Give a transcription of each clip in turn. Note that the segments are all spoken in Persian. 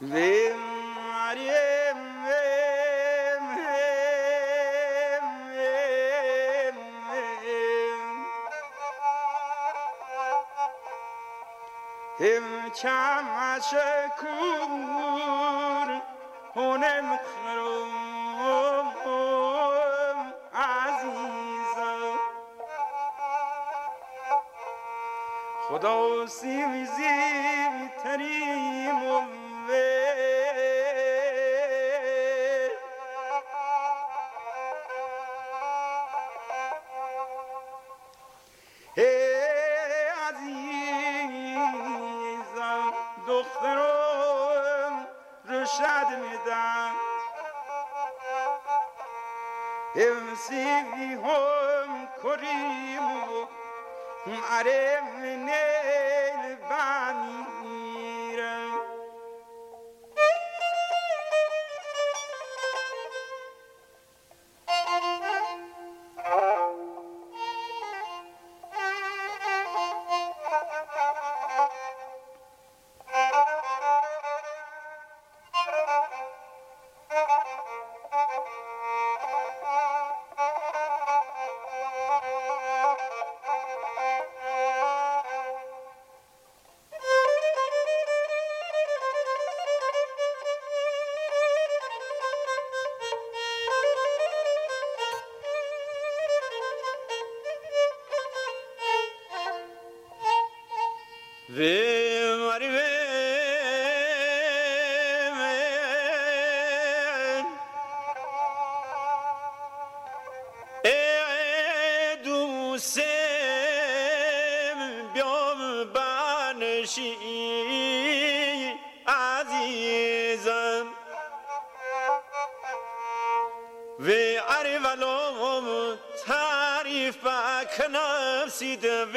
و م ر ي م و م م مخروم ام عزيزه خدا وسي و و دخترم رشد میدم امسی هم کریم و عرم نیل و ولوم تعریف بکنم سیده و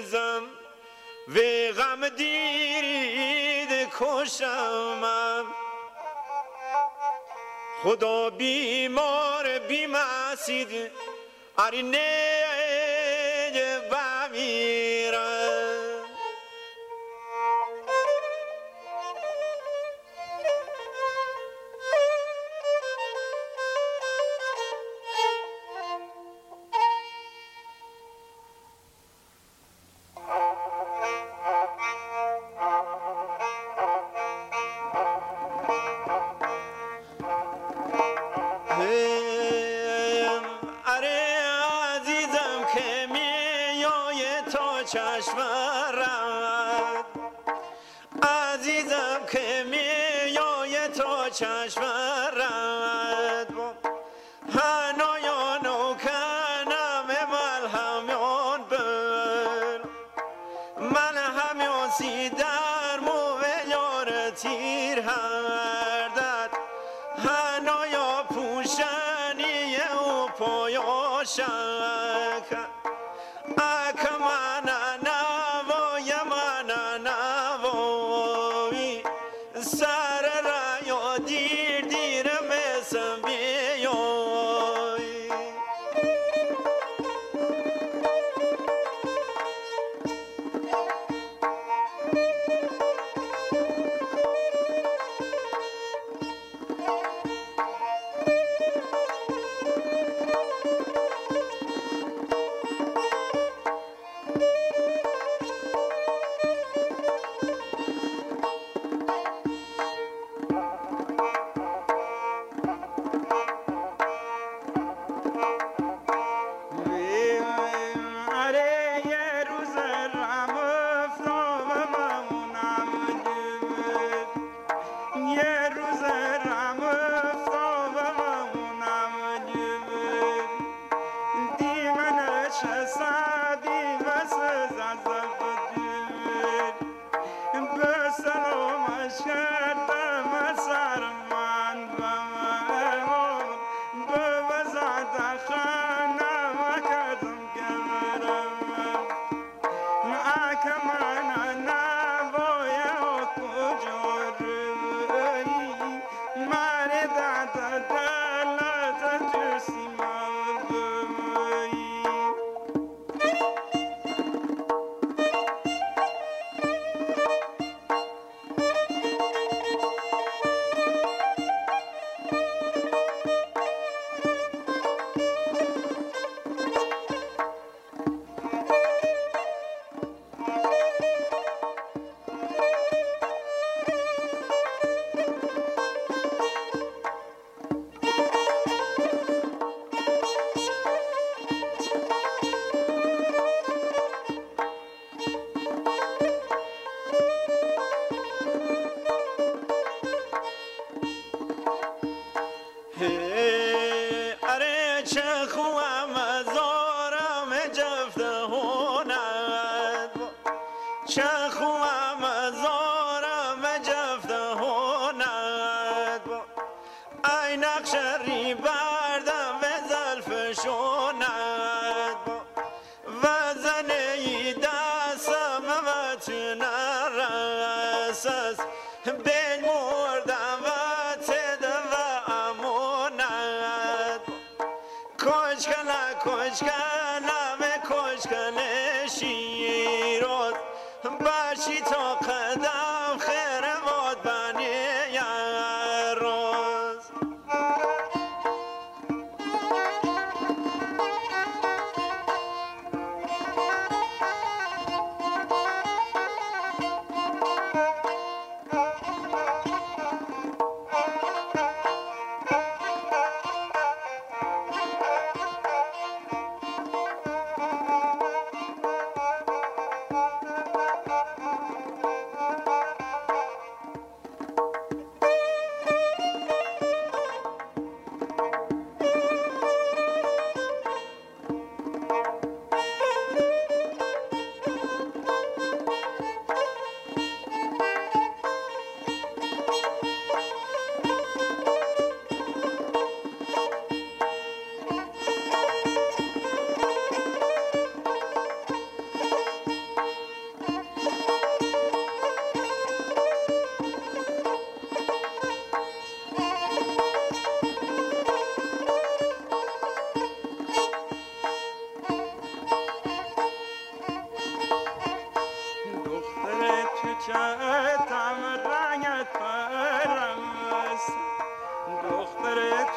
عزیزم و غم دیرید کشمم خدا بیمار بیمسید ارینه بمیرم عزیزم که میای تا چشم رد هنایان و کنم ملهمیان بر من همیان سی در مو یار تیر هردد هنایا پوشنی و پایا शसा ای نقش ری بردم و زلف شوند و زنی دستم و تو نرسست بین مردم و تده و اموند کشکنه کشکنه به کشکنه شیروز باشی تا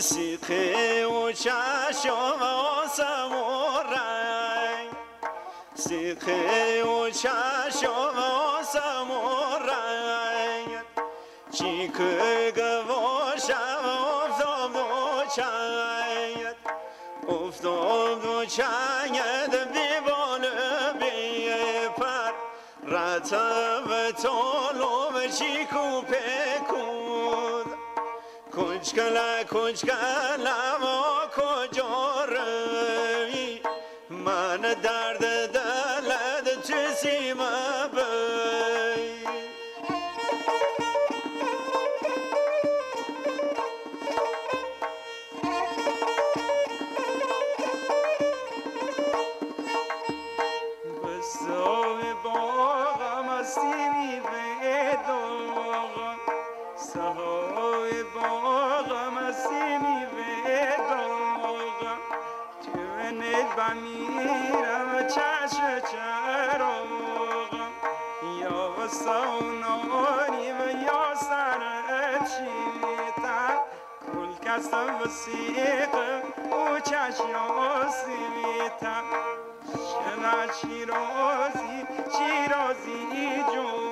سیخه و چشم و سمورنگ سیخه و چشم و سمورنگ چی که گواشم افتاد و چنگ. افتاد و چنگ بی بال بی پر رتب طالب چی کوپه کود Koçkala koçkala نید میرم چشم چراغم. یا سوناریم یا سرت شیمیتر کل کسم وسیقم او چشم سیمیتر شنه شیرازی شیرازی جو